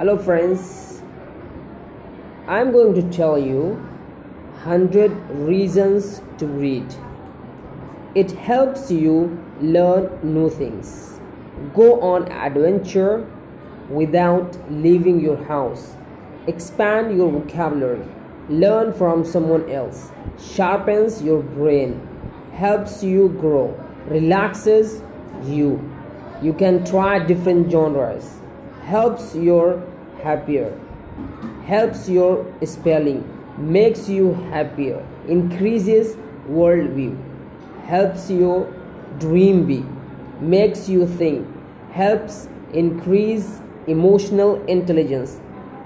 Hello friends, I'm going to tell you 100 reasons to read. It helps you learn new things. Go on adventure without leaving your house. Expand your vocabulary. Learn from someone else. Sharpens your brain. Helps you grow. Relaxes you. You can try different genres. Helps your happier. Helps your spelling. Makes you happier. Increases worldview. Helps you dream be Makes you think. Helps increase emotional intelligence.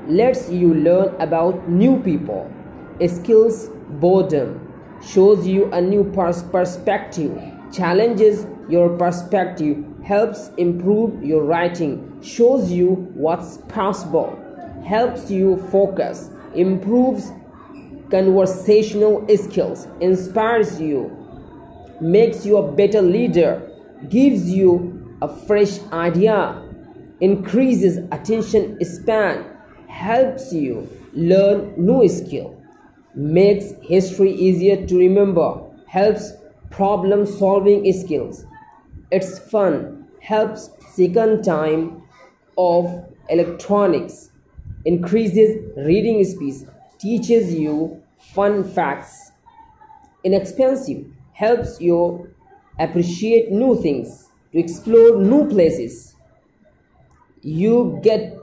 Lets you learn about new people. Skills boredom. Shows you a new pers- perspective. Challenges your perspective. Helps improve your writing. Shows you what's possible. Helps you focus. Improves conversational skills. Inspires you. Makes you a better leader. Gives you a fresh idea. Increases attention span. Helps you learn new skill. Makes history easier to remember. Helps problem solving skills. It's fun. Helps second time of electronics. Increases reading speed. Teaches you fun facts. Inexpensive. Helps you appreciate new things. To explore new places. You get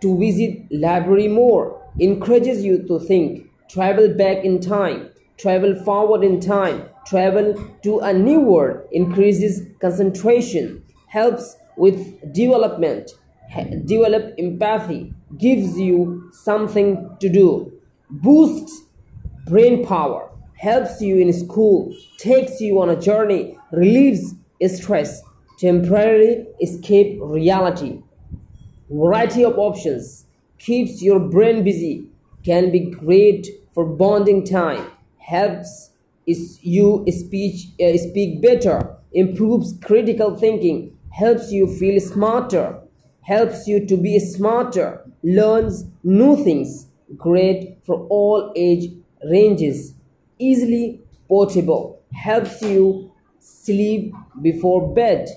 to visit library more. Encourages you to think. Travel back in time. Travel forward in time. Travel to a new world. Increases concentration. Helps with development. Develop empathy. Gives you something to do. Boosts brain power helps you in school takes you on a journey relieves stress temporarily escape reality variety of options keeps your brain busy can be great for bonding time helps you speech uh, speak better improves critical thinking helps you feel smarter helps you to be smarter learns new things great for all age ranges easily portable helps you sleep before bed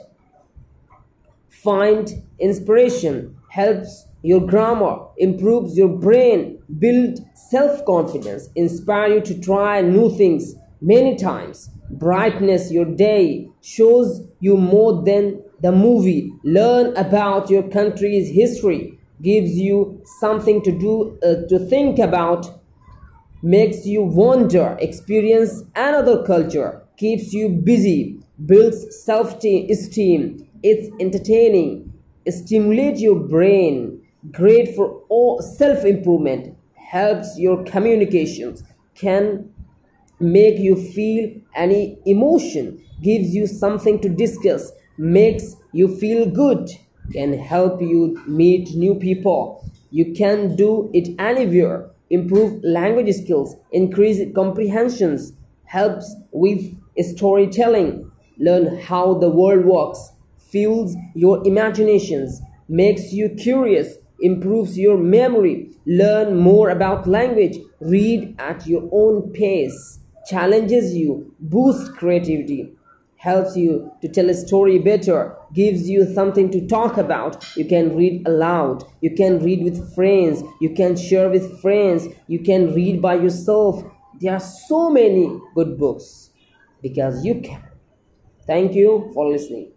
find inspiration helps your grammar improves your brain. Build self-confidence. Inspire you to try new things many times. Brightness your day shows you more than the movie. Learn about your country's history. Gives you something to do uh, to think about. Makes you wonder, experience another culture, keeps you busy, builds self-esteem, it's entertaining, stimulates your brain, great for all self-improvement, helps your communications, can make you feel any emotion, gives you something to discuss, makes you feel good, can help you meet new people. You can do it anywhere. Improve language skills, increase comprehensions, helps with storytelling, learn how the world works, fuels your imaginations, makes you curious, improves your memory, learn more about language, read at your own pace, challenges you, boosts creativity, helps you to tell a story better, gives you something to talk about. You can read aloud, you can read with friends, you can share with friends, you can read by yourself. There are so many good books. Because you can. Thank you for listening.